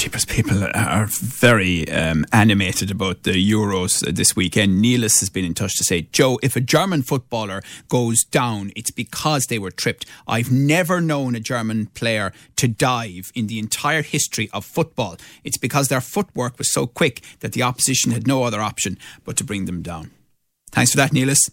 cheapest people are very um, animated about the Euros this weekend. Neelis has been in touch to say, Joe, if a German footballer goes down, it's because they were tripped. I've never known a German player to dive in the entire history of football. It's because their footwork was so quick that the opposition had no other option but to bring them down. Thanks for that, Neelis.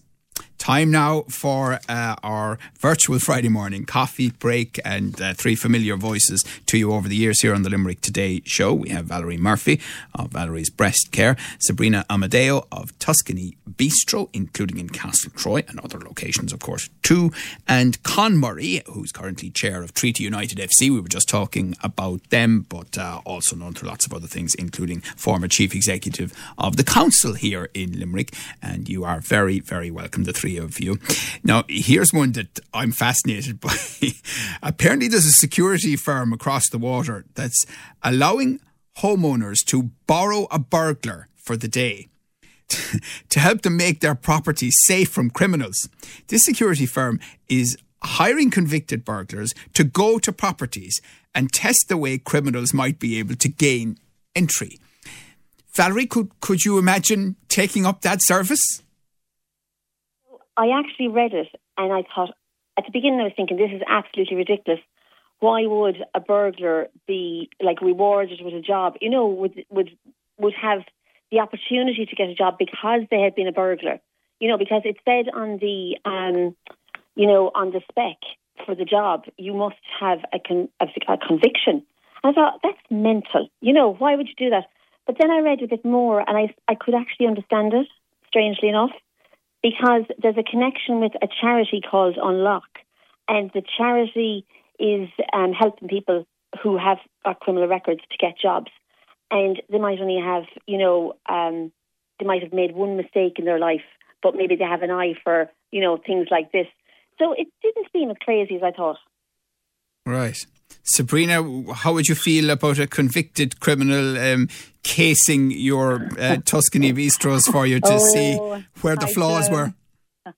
Time now for uh, our virtual Friday morning coffee break and uh, three familiar voices to you over the years here on the Limerick Today show. We have Valerie Murphy of Valerie's Breast Care, Sabrina Amadeo of Tuscany Bistro, including in Castle Troy and other locations, of course, too, and Conn Murray, who's currently chair of Treaty United FC. We were just talking about them, but uh, also known for lots of other things, including former chief executive of the council here in Limerick. And you are very, very welcome, the three three of you. Now, here's one that I'm fascinated by. Apparently, there's a security firm across the water that's allowing homeowners to borrow a burglar for the day to help them make their property safe from criminals. This security firm is hiring convicted burglars to go to properties and test the way criminals might be able to gain entry. Valerie, could, could you imagine taking up that service? I actually read it and I thought, at the beginning, I was thinking, this is absolutely ridiculous. Why would a burglar be like rewarded with a job? You know, would would would have the opportunity to get a job because they had been a burglar. You know, because it said on the um, you know, on the spec for the job, you must have a, con- a, a conviction. I thought that's mental. You know, why would you do that? But then I read a bit more, and I I could actually understand it. Strangely enough, because there's a connection with a charity called Unlock, and the charity is um, helping people who have criminal records to get jobs, and they might only have, you know, um, they might have made one mistake in their life, but maybe they have an eye for, you know, things like this. So it didn't seem as crazy as I thought. Right. Sabrina, how would you feel about a convicted criminal um, casing your uh, Tuscany bistros for you to oh, see where the flaws were?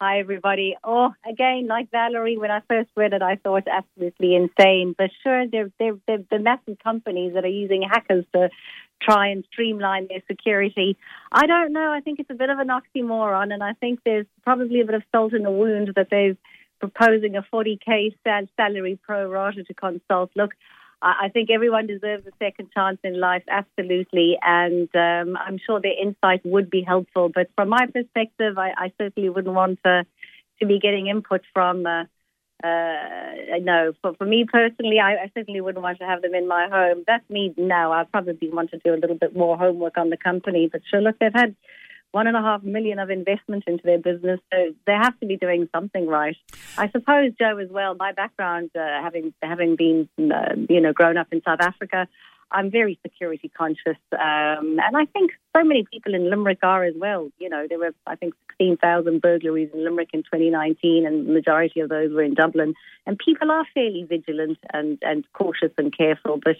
Hi, everybody. Oh, again, like Valerie, when I first read it, I thought absolutely insane. But sure, they're, they're, they're the massive companies that are using hackers to try and streamline their security. I don't know. I think it's a bit of an oxymoron, and I think there's probably a bit of salt in the wound that they've proposing a 40k salary pro rata to consult. Look, I think everyone deserves a second chance in life, absolutely, and um, I'm sure their insight would be helpful. But from my perspective, I, I certainly wouldn't want to to be getting input from. Uh, uh, no, for, for me personally, I, I, certainly wouldn't want to have them in my home. That's me now. I probably want to do a little bit more homework on the company. But sure, look, they've had one and a half million of investment into their business, so they have to be doing something right. I suppose, Joe, as well. My background, uh, having having been, uh, you know, grown up in South Africa, I'm very security conscious, um, and I think so many people in Limerick are as well. You know, there were, I think, 16,000 burglaries in Limerick in 2019, and the majority of those were in Dublin. And people are fairly vigilant and, and cautious and careful. But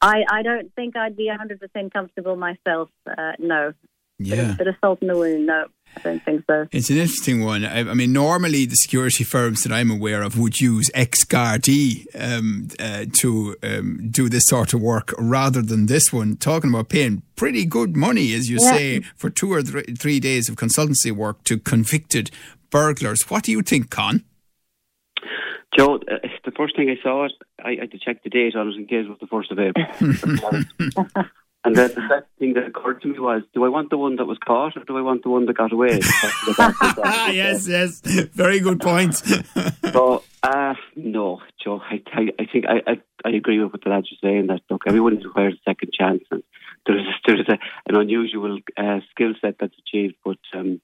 I, I don't think I'd be 100% comfortable myself. Uh, no, yeah. Bit of salt in the wound. No, I don't think so. It's an interesting one. I, I mean, normally the security firms that I'm aware of would use ex Gardaí um, uh, to um, do this sort of work rather than this one. Talking about paying pretty good money, as you yeah. say, for two or th- three days of consultancy work to convicted burglars. What do you think, Conn? Joe, uh, the first thing I saw it, I had to check the date on it in case it was the first of April. And then the second thing that occurred to me was, do I want the one that was caught or do I want the one that got away? yes, yes. Very good point. so, uh, no, Joe, I, I, I think I, I, I, agree with what the lads are saying that, look, everyone is required a second chance and there's, there's a, an unusual uh, skill set that's achieved, but um,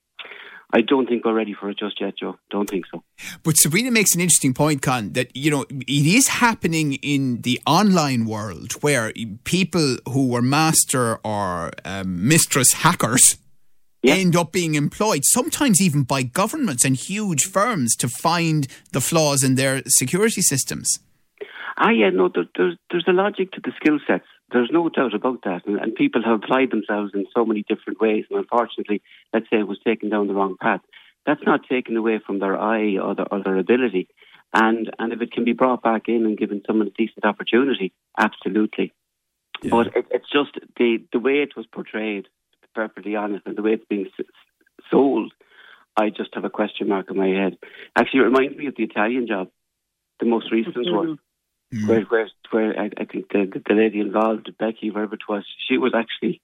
I don't think we're ready for it just yet, Joe. Don't think so. But Sabrina makes an interesting point, Conn, that, you know, it is happening in the online world where people who were master or um, mistress hackers yeah. end up being employed, sometimes even by governments and huge firms, to find the flaws in their security systems. Ah, yeah, no, there, there's, there's a logic to the skill sets. There's no doubt about that. And, and people have applied themselves in so many different ways. And unfortunately, let's say it was taken down the wrong path. That's not taken away from their eye or their, or their ability. And and if it can be brought back in and given someone a decent opportunity, absolutely. Yeah. But it, it's just the the way it was portrayed, to be perfectly honest, and the way it's being sold. I just have a question mark in my head. Actually, it reminds me of the Italian job, the most recent one, Mm. where where, where I, I think the, the lady involved, Becky, wherever it was, she was actually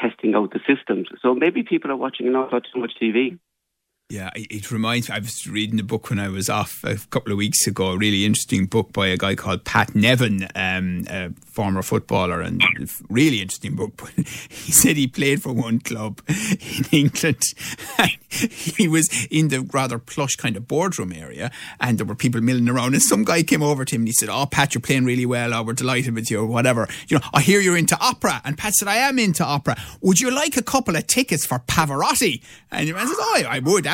testing out the systems. So maybe people are watching lot too much TV. Yeah, it, reminds me. I was reading a book when I was off a couple of weeks ago. A really interesting book by a guy called Pat Nevin, um, a former footballer, and really interesting book. But he said he played for one club in England. he was in the rather plush kind of boardroom area, and there were people milling around. And some guy came over to him and he said, "Oh, Pat, you're playing really well. Oh, we're delighted with you, or whatever. You know, I hear you're into opera." And Pat said, "I am into opera. Would you like a couple of tickets for Pavarotti?" And the man says, "Oh, I would.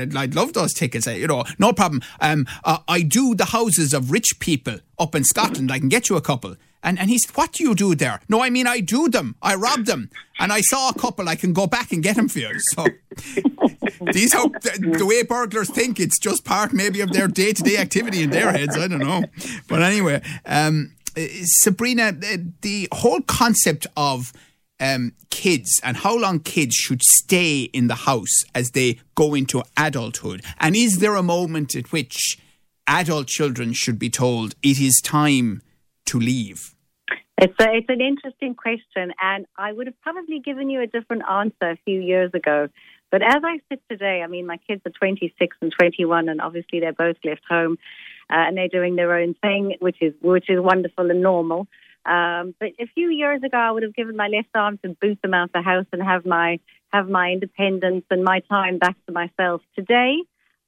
I'd, I'd love those tickets. Uh, You know, no problem. Um, uh, I do the houses of rich people up in Scotland. I can get you a couple." And, and he said, What do you do there? No, I mean, I do them. I rob them. And I saw a couple, I can go back and get them for you. So, these are the, the way burglars think, it's just part maybe of their day to day activity in their heads. I don't know. But anyway, um, uh, Sabrina, the, the whole concept of um, kids and how long kids should stay in the house as they go into adulthood. And is there a moment at which adult children should be told it is time to leave? It's a, it's an interesting question, and I would have probably given you a different answer a few years ago. But as I sit today, I mean, my kids are 26 and 21, and obviously they're both left home, uh, and they're doing their own thing, which is which is wonderful and normal. Um, but a few years ago, I would have given my left arm to boot them out the house and have my have my independence and my time back to myself. Today,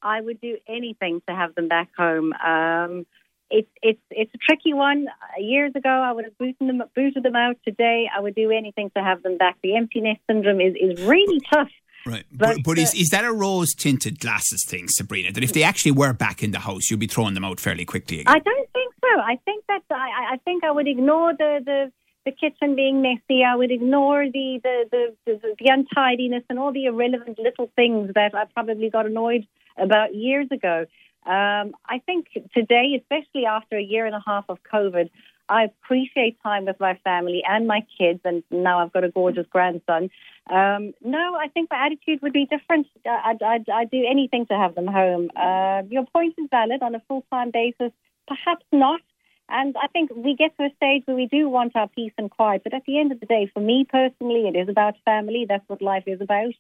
I would do anything to have them back home. Um, it's it's it's a tricky one. Years ago, I would have booted them booted them out. Today, I would do anything to have them back. The empty nest syndrome is, is really tough. Right. But, But, but is, is that a rose tinted glasses thing, Sabrina? That if they actually were back in the house, you'd be throwing them out fairly quickly again? I don't think so. I think that I, I- I think I would ignore the, the, the kitchen being messy. I would ignore the, the, the, the, the untidiness and all the irrelevant little things that I probably got annoyed about years ago. Um, I think today, especially after a year and a half of COVID, I appreciate time with my family and my kids, and now I've got a gorgeous grandson. Um, no, I think my attitude would be different. I'd, I'd, I'd do anything to have them home. Uh, your point is valid on a full time basis. Perhaps not. And I think we get to a stage where we do want our peace and quiet. But at the end of the day, for me personally, it is about family. That's what life is about.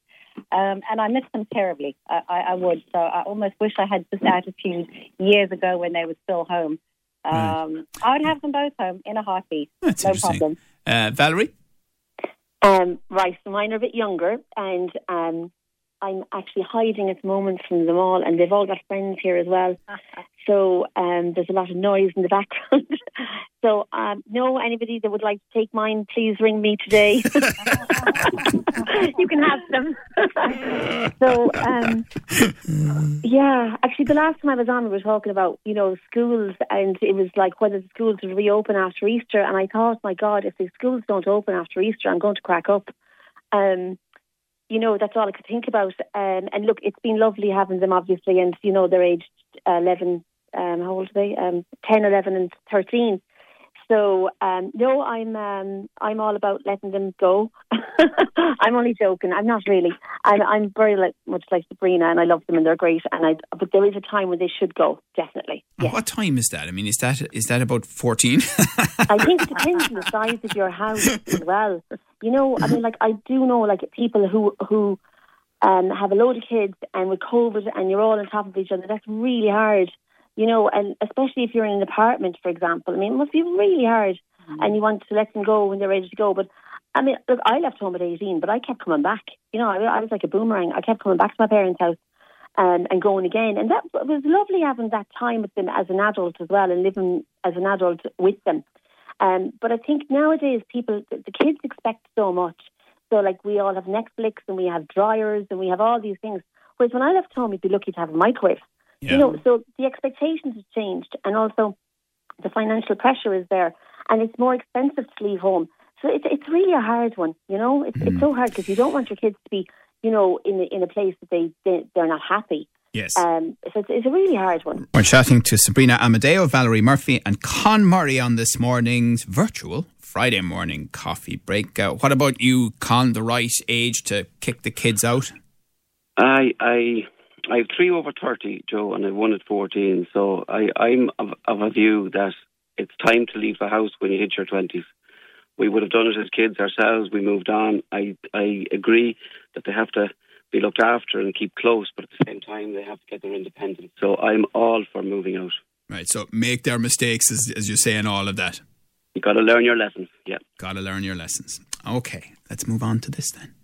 Um, and I miss them terribly. I, I, I would. So I almost wish I had this attitude years ago when they were still home. Um, I would have them both home in a heartbeat. That's no problem. Uh, Valerie? Um, right, so mine are a bit younger, and um, I'm actually hiding at the moment from them all, and they've all got friends here as well. So um, there's a lot of noise in the background. so, um, no, anybody that would like to take mine, please ring me today. you can have them. so, um, yeah, actually, the last time I was on, we were talking about you know schools, and it was like whether the schools would reopen after Easter, and I thought, my God, if the schools don't open after Easter, I'm going to crack up. Um, you know, that's all I could think about. Um, and look, it's been lovely having them, obviously, and you know, they're aged uh, 11, um, how old are they? Um, 10, 11, and 13. So um, no, I'm um, I'm all about letting them go. I'm only joking. I'm not really. I'm I'm very like, much like Sabrina, and I love them, and they're great. And I, but there is a time when they should go, definitely. Yeah. What time is that? I mean, is that is that about 14? I think it depends on the size of your house as well. You know, I mean, like I do know like people who who um, have a load of kids, and with COVID, and you're all on top of each other. That's really hard. You know, and especially if you're in an apartment, for example. I mean, it must be really hard, and you want to let them go when they're ready to go. But I mean, look, I left home at 18, but I kept coming back. You know, I, I was like a boomerang. I kept coming back to my parents' house um, and going again. And that it was lovely having that time with them as an adult as well and living as an adult with them. Um, but I think nowadays people, the the kids expect so much. So like we all have Netflix and we have dryers and we have all these things. Whereas when I left home, you'd be lucky to have a microwave. Yeah. You know, so the expectations have changed. And also, the financial pressure is there, and it's more expensive to leave home. So it's it's really a hard one, you know. It's it's so hard because you don't want your kids to be, you know, in a, in a place that they, they they're not happy. Yes. Um, so it's, it's a really hard one. We're chatting to Sabrina Amadeo, Valerie Murphy, and Conn Murray on this morning's virtual Friday morning coffee break. Uh, what about you, Conn? The right age to kick the kids out? I I I have three over thirty, Joe, and I have one at fourteen. So I I'm of, of a view that it's time to leave the house when you hit your twenties. We would have done it as kids ourselves. We moved on. I I agree that they have to be looked after and keep close, but at the same time they have to get their independence. So I'm all for moving out. Right. So make their mistakes, as, as you say, and all of that. You got to learn your lessons. Yeah. Got to learn your lessons. Okay. Let's move on to this then.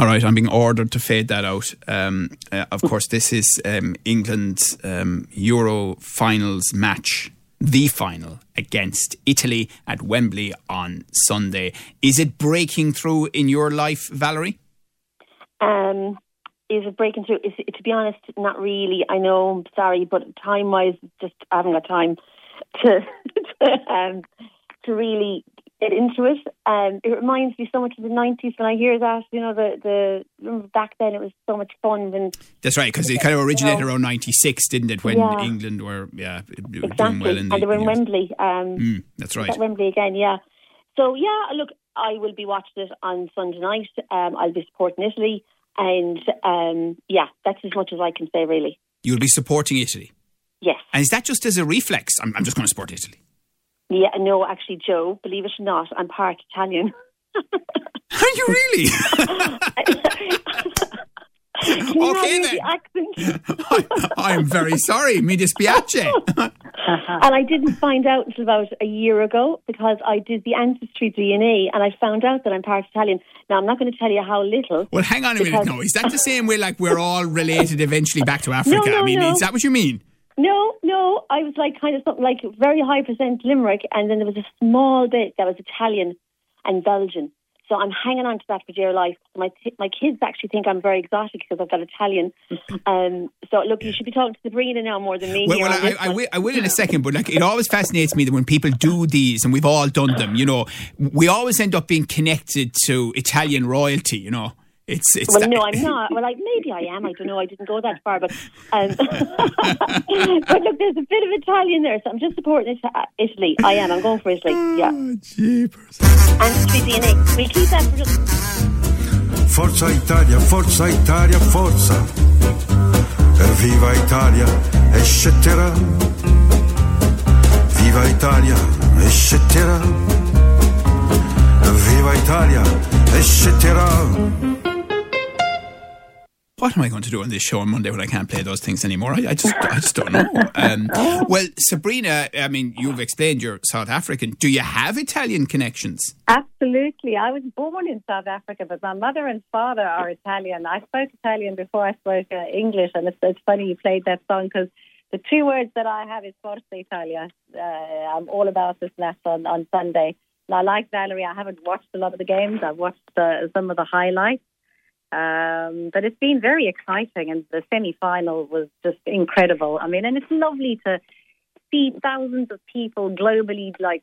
All right, I'm being ordered to fade that out. Um, uh, of course, this is um, England's um, Euro finals match, the final against Italy at Wembley on Sunday. Is it breaking through in your life, Valerie? Um, is it breaking through? Is it, to be honest, not really. I know, I'm sorry, but time wise, just I haven't got time to to, um, to really get into it. Um, it reminds me so much of the nineties when I hear that. You know, the the back then it was so much fun when That's right, because it kind of originated No. around '96, didn't it? When Yeah. England were yeah doing exactly, well in the and they were in. Wembley. Um, Mm, that's right. at Wembley again, yeah. So yeah, look, I will be watching it on Sunday night. Um, I'll be supporting Italy, and um, yeah, that's as much as I can say, really. You'll be supporting Italy, Yes, and is that just as a reflex? I'm, I'm just going to support Italy. yeah. No, actually, Joe, believe it or not, I'm part Italian. Are you really? You Okay, then. the? I, am very sorry, mi dispiace. and I didn't find out until about a year ago because I did the ancestry DNA, and I found out that I'm part Italian. Now I'm not going to tell you how little. Well, hang on a minute. No, is that the same way? Like we're all related eventually back to Africa? no, I mean, no. is that what you mean? No, no, I was like kind of something like very high percent Limerick, and then there was a small bit that was Italian and Belgian. So I'm hanging on to that for dear life. My t- my kids actually think I'm very exotic because I've got Italian. um, so look, you should be talking to Sabrina now more than me. Well, well on I, I, will, I will in a second, but like it always fascinates me that when people do these, and we've all done them, you know, we always end up being connected to Italian royalty. You know, it's it's. Well, no, I'm not. Well, like maybe I am. I don't know. I didn't go that far, but um, but look, there's a bit of Italian there, so I'm just supporting Ita- Italy. I am. I'm going for Italy. Yeah, Oh, jeepers. ancestry DNA. We keep that for just. Forza Italia, Forza Italia, Forza. Viva Italia, eccetera. Viva Italia, eccetera. Viva Italia, eccetera. What am I going to do on this show on Monday when I can't play those things anymore? I, I just, I just don't know. Um, well, Sabrina, I mean, you've explained you're South African. Do you have Italian connections? Absolutely. I was born in South Africa, but my mother and father are Italian. I spoke Italian before I spoke uh, English, and it's, it's funny you played that song because the two words that I have is Forza Italia. Uh, I'm all about this match on, on Sunday. And I like Valerie. I haven't watched a lot of the games. I've watched uh, some of the highlights. Um, but it's been very exciting, and the semi final was just incredible. I mean, and it's lovely to see thousands of people globally like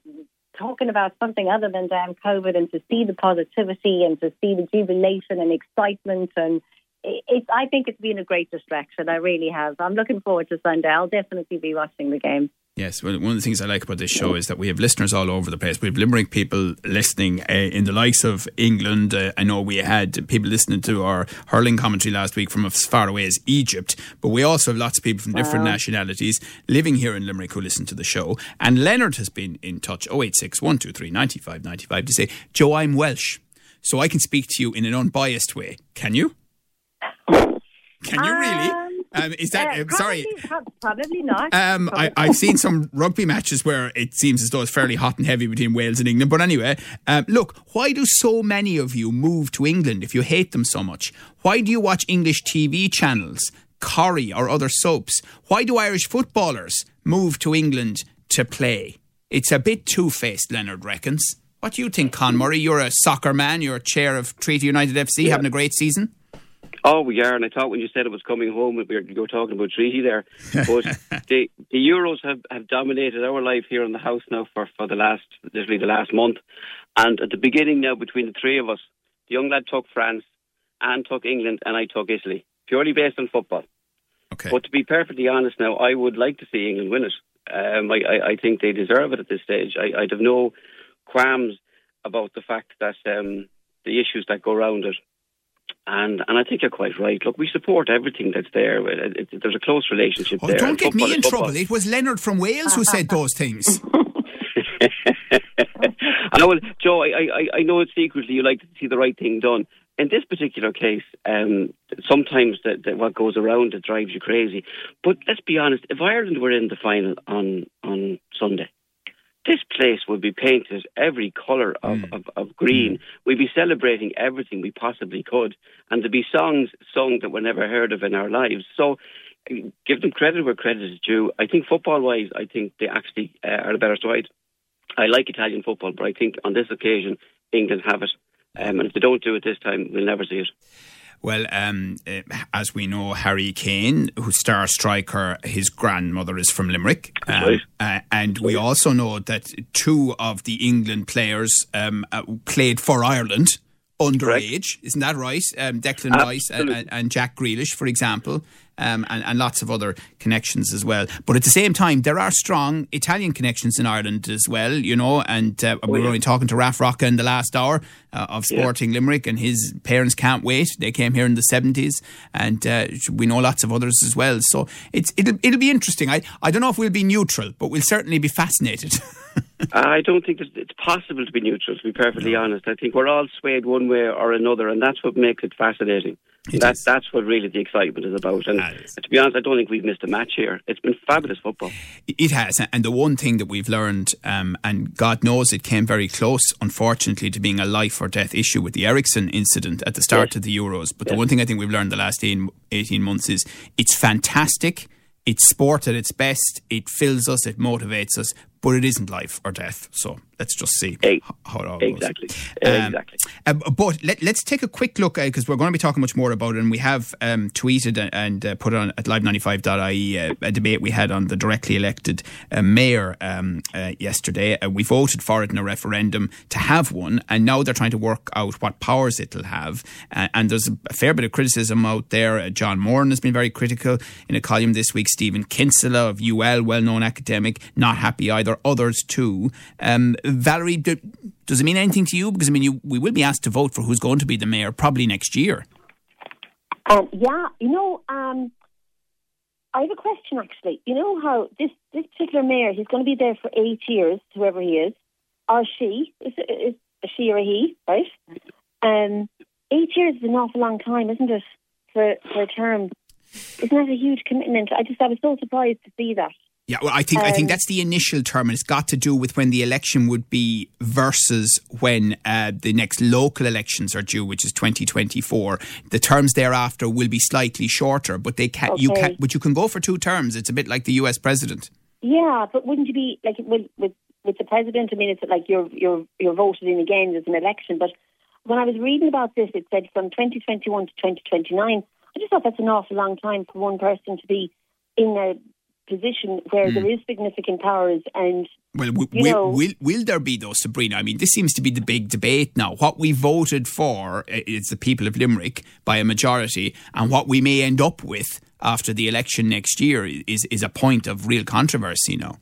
talking about something other than damn COVID and to see the positivity and to see the jubilation and excitement and it, it, I think it's been a great distraction. I really have. I'm looking forward to Sunday. I'll definitely be watching the game. Yes, well, one of the things I like about this show is that we have listeners all over the place. We have Limerick people listening uh, in the likes of England. Uh, I know we had people listening to our hurling commentary last week from as far away as Egypt, but we also have lots of people from different nationalities living here in Limerick who listen to the show. And Leonard has been in touch 086 123 95 95 to say, Joe, I'm Welsh, so I can speak to you in an unbiased way. Can you? Can you really? Um, is that Uh, uh, sorry? Probably, not. Um, I, I've seen some rugby matches where it seems as though it's fairly hot and heavy between Wales and England. But anyway, um, look, why do so many of you move to England if you hate them so much? Why do you watch English TV channels, Corrie or other soaps? Why do Irish footballers move to England to play? It's a bit two faced, Leonard reckons. What do you think, Conn Murray? You're a soccer man. You're a chair of Treaty United FC, having a great season. Oh, we are, and I thought when you said it was coming home, we were, you were talking about treaty there. But the the Euros have, have dominated our life here in the house now for, for the last literally the last month. And at the beginning now, between the three of us, the young lad took France, Anne took England, and I took Italy, purely based on football. Okay. But to be perfectly honest now, I would like to see England win it. Um, I, I, I think they deserve it at this stage. I, I'd have no qualms about the fact that um, the issues that go around it. And and I think you're quite right. Look, we support everything that's there. It, it, there's a close relationship Oh, there. don't get me in trouble. It was Leonard from Wales who said those things. I know, Joe. I, I, I know it secretly you like to see the right thing done. In this particular case, um, sometimes the, the, what goes around it drives you crazy. But let's be honest: if Ireland were in the final on on Sunday, this place would be painted every colour of, of, of green. We'd be celebrating everything we possibly could, and there'd be songs sung that were never heard of in our lives. So. Give them credit where credit is due. I think football-wise, I think they actually uh, are the better side. I like Italian football, but I think on this occasion, England have it. Um, and if they don't do it this time, we'll never see it. Well, um, uh, as we know, Harry Kane, who's star striker, his grandmother is from Limerick. Um, right. uh, and we also know that two of the England players um, uh, played for Ireland underage. Isn't that right? Um, Declan Rice and, and, and Jack Grealish, for example. Um, and, and lots of other connections as well. But at the same time, there are strong Italian connections in Ireland as well, you know. And uh, we were yeah. only talking to Raf Rocca in the last hour uh, of Yeah. Sporting Limerick, and his parents can't wait. They came here in the 70s, and uh, we know lots of others as well. So it's, it'll, it'll be interesting. I, I don't know if we'll be neutral, but we'll certainly be fascinated. I don't think it's possible to be neutral, to be perfectly honest. I think we're all swayed one way or another, and that's what makes it fascinating. It that, is. That's what really the excitement is about. And is. to be honest, I don't think we've missed a match here. It's been fabulous football. It has, and the one thing that we've learned, um, and God knows it came very close, unfortunately, to being a life or death issue with the Eriksen incident at the start Yes. of the Euros. But the one thing I think we've learned the last 18, 18 months is it's fantastic, it's sport at its best, it fills us, it motivates us, but it isn't life or death. So let's just see Eh, h- how it all goes. Exactly. Um, exactly. uh, but let, us take a quick look because we're going to be talking much more about it, and we have um, tweeted and, and uh, put on at live95.ie uh, a debate we had on the directly elected uh, mayor um, uh, yesterday. Uh, we voted for it in a referendum to have one, and now they're trying to work out what powers it'll have. Uh, and there's a fair bit of criticism out there. Uh, John Moran has been very critical in a column this week. Stephen Kinsella of UL, well-known academic, not happy either. There are others too. Um, Valerie, do, does it mean anything to you? Because I mean, you, we will be asked to vote for who's going to be the mayor probably next year. Um, yeah, you know, um, I have a question actually. You know how this this particular mayor, he's going to be there for eight years, whoever he is, or she, is, is a she or he, right? Um, eight years is an awful long time, isn't it, for for a term? Isn't that a huge commitment? I just I was so surprised to see that. Yeah, well, I think I think Um, that's the initial term, and it's got to do with when the election would be versus when uh, the next local elections are due, which is 2024. The terms thereafter will be slightly shorter, but they can you can but you can go for two terms. It's a bit like the U.S. president. Yeah, but wouldn't you be like with with with the president? I mean, it's like you're you're you're voted in again. There's an election, but when I was reading about this, it said from 2021 to 2029. I just thought that's an awful long time for one person to be in a position where there hmm. is significant powers and Well, w- You will, know- will will there be though, Sabrina? I mean, this seems to be the big debate now. What we voted for is the people of Limerick by a majority, and what we may end up with after the election next year is is a point of real controversy now.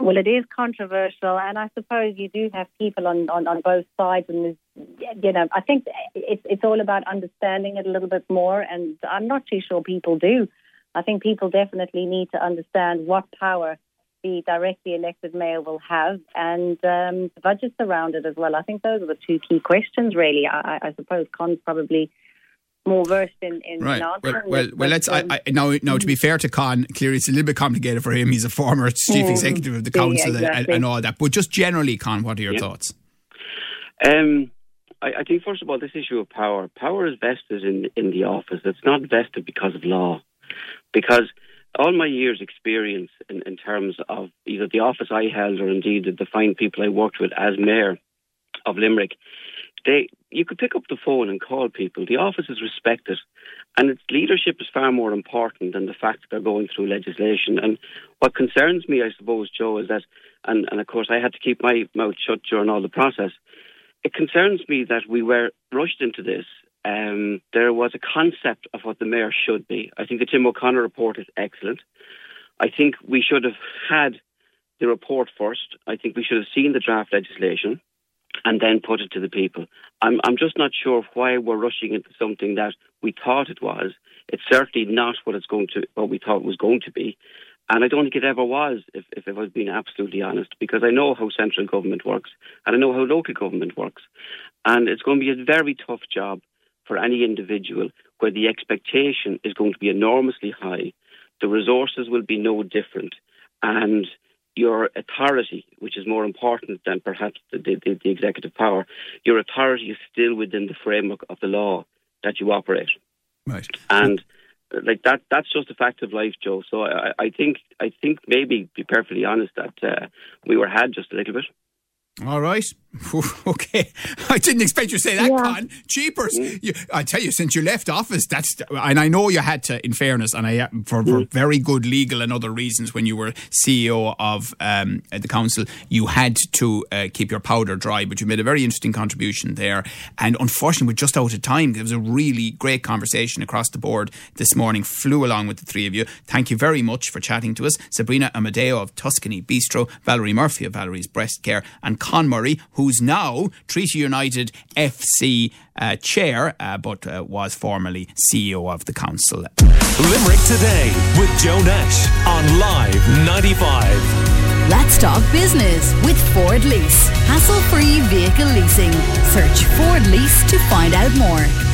Well, it is controversial, and I suppose you do have people on, on, on both sides, and you know, I think it's it's all about understanding it a little bit more, and I'm not too sure people do. I think people definitely need to understand what power the directly elected mayor will have, and um, the budgets around it as well. I think those are the two key questions, really. I, I- I suppose Conn's probably more versed in, in, Right. in Well, answering well, well. Let's. I, I, now, now, to be fair to Conn, clearly it's a little bit complicated for him. He's a former chief Mm. executive of the Yeah, council and, and all that. But just generally, Conn, what are your Yeah. thoughts? Um, I, I think first of all, this issue of power. Power is vested in in the office. It's not vested because of law, because all my years' experience in, in terms of either the office I held or indeed the fine people I worked with as mayor of Limerick, they you could pick up the phone and call people. The office is respected, and its leadership is far more important than the fact that they're going through legislation. And what concerns me, I suppose, Joe, is that, and, and of course, I had to keep my mouth shut during all the process. It concerns me that we were rushed into this. Um, there was a concept of what the mayor should be. I think the Tim O'Connor report is excellent. I think we should have had the report first. I think we should have seen the draft legislation and then put it to the people. I'm, I'm just not sure why we're rushing into something that we thought it was. It's certainly not what it's going to, what we thought it was going to be. And I don't think it ever was, if, if I was being absolutely honest, because I know how central government works and I know how local government works. And it's going to be a very tough job for any individual where the expectation is going to be enormously high. The resources will be no different. And your authority, which is more important than perhaps the, the, the, executive power, your authority is still within the framework of the law that you operate. Right. And like that, that's just a fact of life, Joe. So I, I think, I think maybe, be perfectly honest, that uh, we were had just a little bit. All right. okay. I didn't expect you to say that, yeah. Conn. Cheapers. You, I tell you, since you left office, that's, and I know you had to, in fairness, and I, for, for mm. very good legal and other reasons, when you were CEO of um, the council, you had to uh, keep your powder dry, but you made a very interesting contribution there. And unfortunately, we're just out of time. There was a really great conversation across the board this morning, flew along with the three of you. Thank you very much for chatting to us. Sabrina Amadeo of Tuscany Bistro, Valerie Murphy of Valerie's Breast Care, and Conn Murray, who's now Treaty United FC uh, chair, uh, but uh, was formerly CEO of the council. Limerick Today with Joe Nash on Live 95. Let's talk business with Ford Lease. Hassle free vehicle leasing. Search Ford Lease to find out more.